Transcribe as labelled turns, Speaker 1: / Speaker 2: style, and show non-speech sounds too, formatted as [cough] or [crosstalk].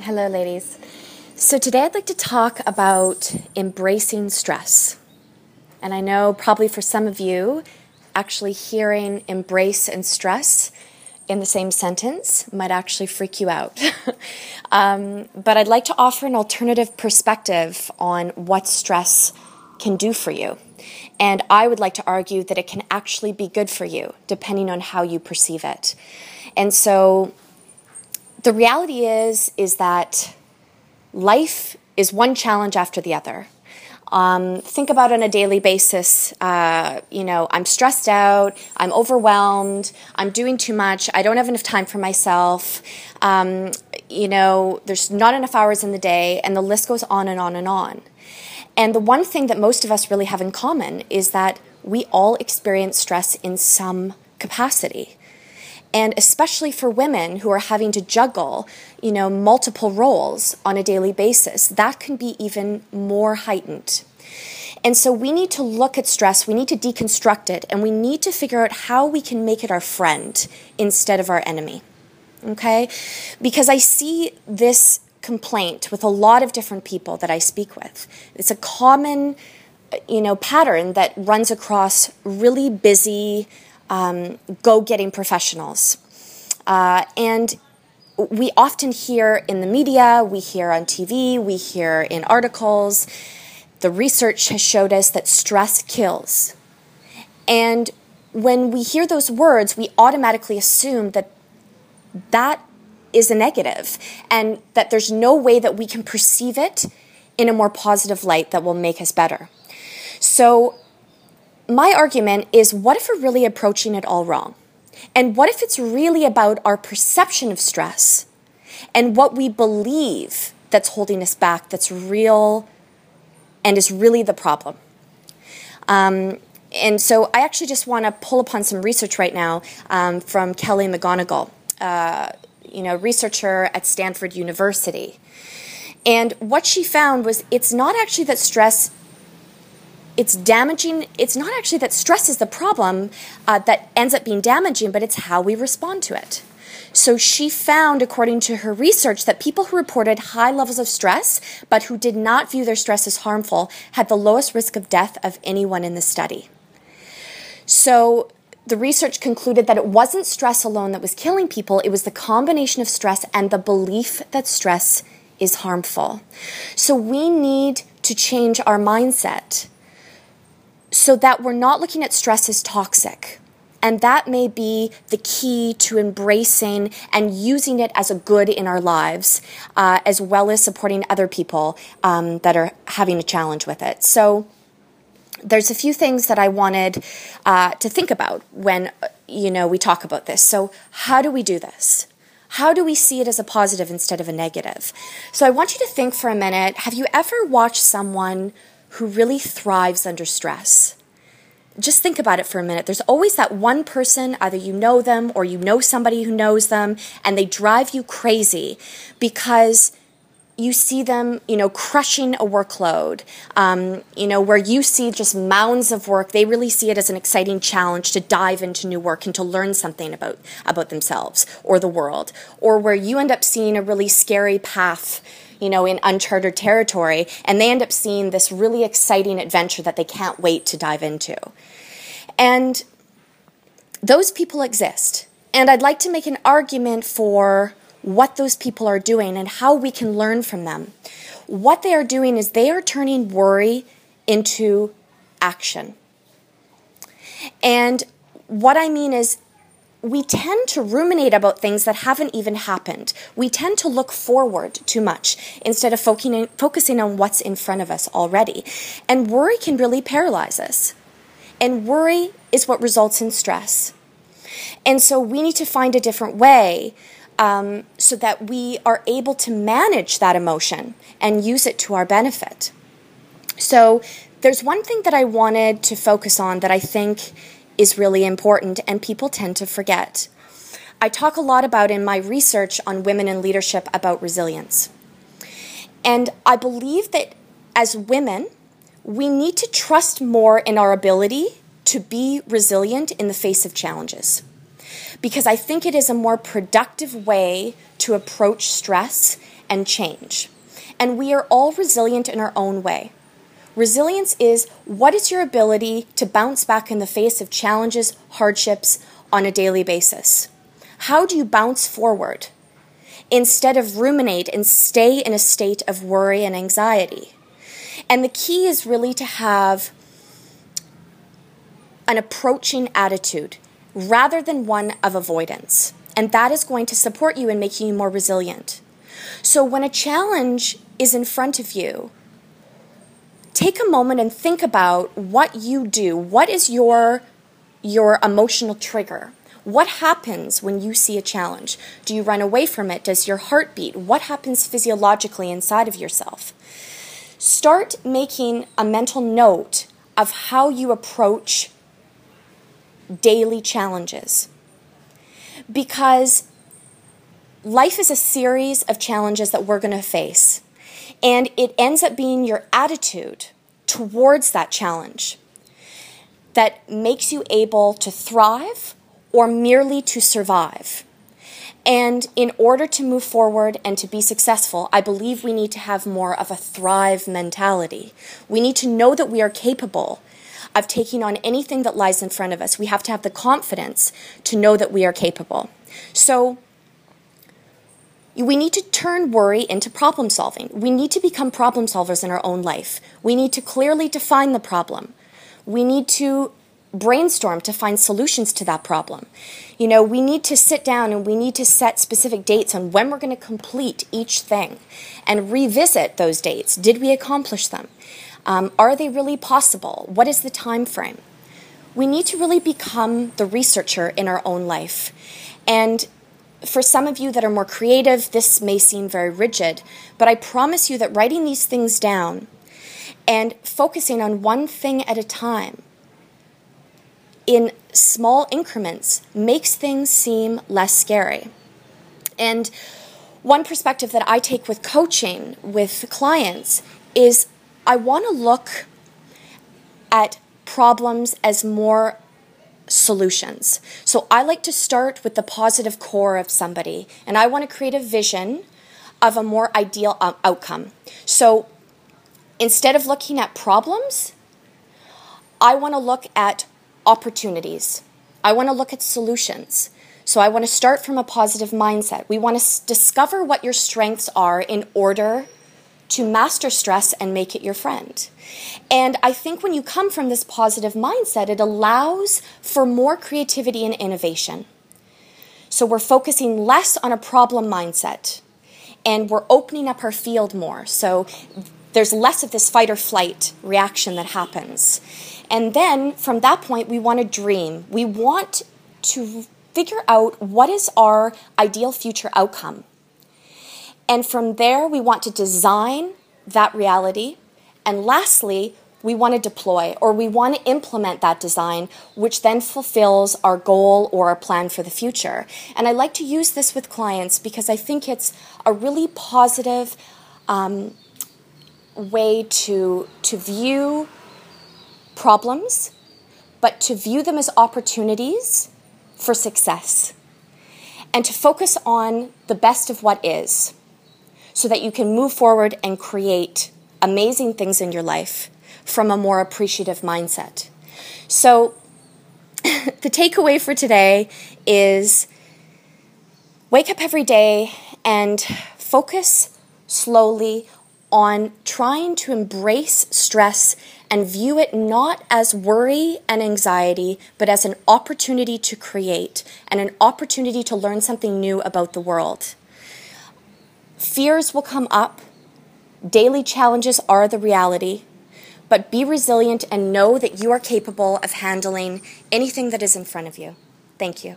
Speaker 1: Hello, ladies. So, today I'd like to talk about embracing stress. And I know probably for some of you, actually hearing embrace and stress in the same sentence might actually freak you out. [laughs] um, but I'd like to offer an alternative perspective on what stress can do for you. And I would like to argue that it can actually be good for you, depending on how you perceive it. And so, the reality is is that life is one challenge after the other. Um, think about on a daily basis. Uh, you know, I'm stressed out. I'm overwhelmed. I'm doing too much. I don't have enough time for myself. Um, you know, there's not enough hours in the day, and the list goes on and on and on. And the one thing that most of us really have in common is that we all experience stress in some capacity and especially for women who are having to juggle you know multiple roles on a daily basis that can be even more heightened. And so we need to look at stress we need to deconstruct it and we need to figure out how we can make it our friend instead of our enemy okay? Because i see this complaint with a lot of different people that i speak with. It's a common you know pattern that runs across really busy um, go getting professionals. Uh, and we often hear in the media, we hear on TV, we hear in articles, the research has showed us that stress kills. And when we hear those words, we automatically assume that that is a negative and that there's no way that we can perceive it in a more positive light that will make us better. So my argument is what if we're really approaching it all wrong? And what if it's really about our perception of stress and what we believe that's holding us back that's real and is really the problem? Um, and so I actually just want to pull upon some research right now um, from Kelly McGonigal, uh, you know, researcher at Stanford University. And what she found was it's not actually that stress it's damaging. It's not actually that stress is the problem uh, that ends up being damaging, but it's how we respond to it. So she found, according to her research, that people who reported high levels of stress, but who did not view their stress as harmful, had the lowest risk of death of anyone in the study. So the research concluded that it wasn't stress alone that was killing people, it was the combination of stress and the belief that stress is harmful. So we need to change our mindset so that we're not looking at stress as toxic. And that may be the key to embracing and using it as a good in our lives, uh, as well as supporting other people um, that are having a challenge with it. So, there's a few things that I wanted uh, to think about when you know we talk about this. So, how do we do this? How do we see it as a positive instead of a negative? So, I want you to think for a minute. Have you ever watched someone who really thrives under stress. Just think about it for a minute. There's always that one person, either you know them or you know somebody who knows them, and they drive you crazy because you see them, you know, crushing a workload. Um, you know, where you see just mounds of work, they really see it as an exciting challenge to dive into new work and to learn something about about themselves or the world. Or where you end up seeing a really scary path you know, in uncharted territory, and they end up seeing this really exciting adventure that they can't wait to dive into. And those people exist. And I'd like to make an argument for what those people are doing and how we can learn from them. What they are doing is they are turning worry into action. And what I mean is we tend to ruminate about things that haven't even happened. We tend to look forward too much instead of focusing on what's in front of us already. And worry can really paralyze us. And worry is what results in stress. And so we need to find a different way um, so that we are able to manage that emotion and use it to our benefit. So there's one thing that I wanted to focus on that I think is really important and people tend to forget. I talk a lot about in my research on women in leadership about resilience. And I believe that as women, we need to trust more in our ability to be resilient in the face of challenges. Because I think it is a more productive way to approach stress and change. And we are all resilient in our own way. Resilience is what is your ability to bounce back in the face of challenges, hardships on a daily basis? How do you bounce forward instead of ruminate and stay in a state of worry and anxiety? And the key is really to have an approaching attitude rather than one of avoidance. And that is going to support you in making you more resilient. So when a challenge is in front of you, take a moment and think about what you do. What is your your emotional trigger? What happens when you see a challenge? Do you run away from it? Does your heart beat? What happens physiologically inside of yourself? Start making a mental note of how you approach daily challenges. Because life is a series of challenges that we're going to face, and it ends up being your attitude towards that challenge that makes you able to thrive or merely to survive. And in order to move forward and to be successful, I believe we need to have more of a thrive mentality. We need to know that we are capable of taking on anything that lies in front of us. We have to have the confidence to know that we are capable. So, we need to turn worry into problem solving. We need to become problem solvers in our own life. We need to clearly define the problem. We need to brainstorm to find solutions to that problem. You know, we need to sit down and we need to set specific dates on when we're going to complete each thing and revisit those dates. Did we accomplish them? Um, are they really possible? What is the time frame? We need to really become the researcher in our own life. And for some of you that are more creative, this may seem very rigid, but I promise you that writing these things down and focusing on one thing at a time in small increments makes things seem less scary. And one perspective that I take with coaching with clients is I want to look at problems as more solutions. So I like to start with the positive core of somebody, and I want to create a vision of a more ideal um, outcome. So instead of looking at problems, I want to look at opportunities. I want to look at solutions. So I want to start from a positive mindset. We want to discover what your strengths are in order to master stress and make it your friend. And I think when you come from this positive mindset, it allows for more creativity and innovation. So we're focusing less on a problem mindset and we're opening up our field more. So there's less of this fight or flight reaction that happens. And then from that point, we want to dream. We want to figure out what is our ideal future outcome. And from there, we want to design that reality. And lastly, we want to deploy or we want to implement that design, which then fulfills our goal or our plan for the future. And I like to use this with clients because I think it's a really positive um, way to, to view problems, but to view them as opportunities for success and to focus on the best of what is so that you can move forward and create amazing things in your life from a more appreciative mindset. So, [laughs] the takeaway for today is wake up every day and focus slowly on trying to embrace stress and view it not as worry and anxiety, but as an opportunity to create and an opportunity to learn something new about the world. Fears will come up. Daily challenges are the reality. But be resilient and know that you are capable of handling anything that is in front of you. Thank you.